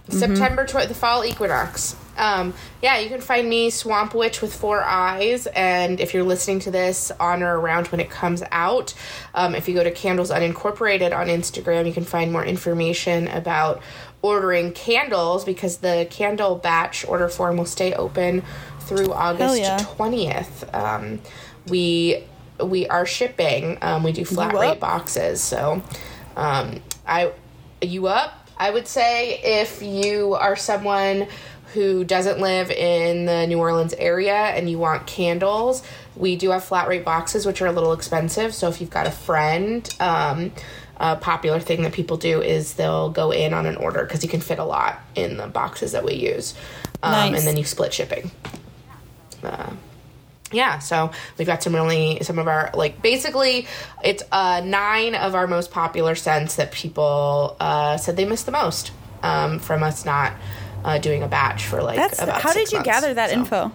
September tw- the fall equinox. Um, yeah, you can find me Swamp Witch with four eyes, and if you're listening to this on or around when it comes out, um, if you go to Candles Unincorporated on Instagram, you can find more information about ordering candles because the candle batch order form will stay open through August yeah. twentieth. Um, we we are shipping. Um, we do flat rate boxes, so um, I you up? I would say if you are someone who doesn't live in the New Orleans area and you want candles, we do have flat rate boxes, which are a little expensive. So if you've got a friend, um, a popular thing that people do is they'll go in on an order because you can fit a lot in the boxes that we use, um, Nice. and then you split shipping. Uh, yeah, so we've got some really some of our like basically it's uh nine of our most popular scents that people uh said they missed the most um from us not uh doing a batch for like That's about how did you months. gather that So, info?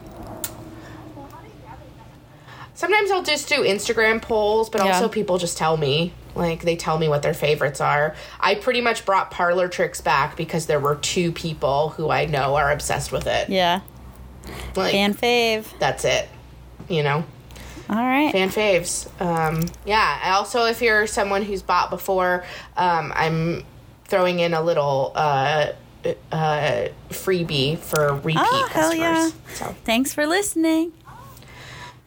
Sometimes I'll just do Instagram polls, but Yeah. also people just tell me like they tell me what their favorites are. I pretty much brought Parlor Tricks back because there were two people who I know are obsessed with it. Yeah, Like fan fave. that's it. You know? All right. fan faves. Um, yeah. Also, if you're someone who's bought before, um, I'm throwing in a little uh, uh, freebie for repeat Oh, hell customers. yeah. So Thanks for listening.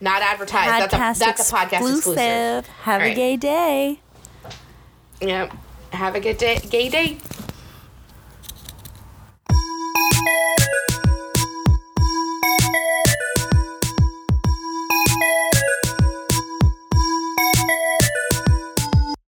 not advertised. That's a that's a podcast exclusive. Have a Right. gay day. Yep. Have a good day. Gay day.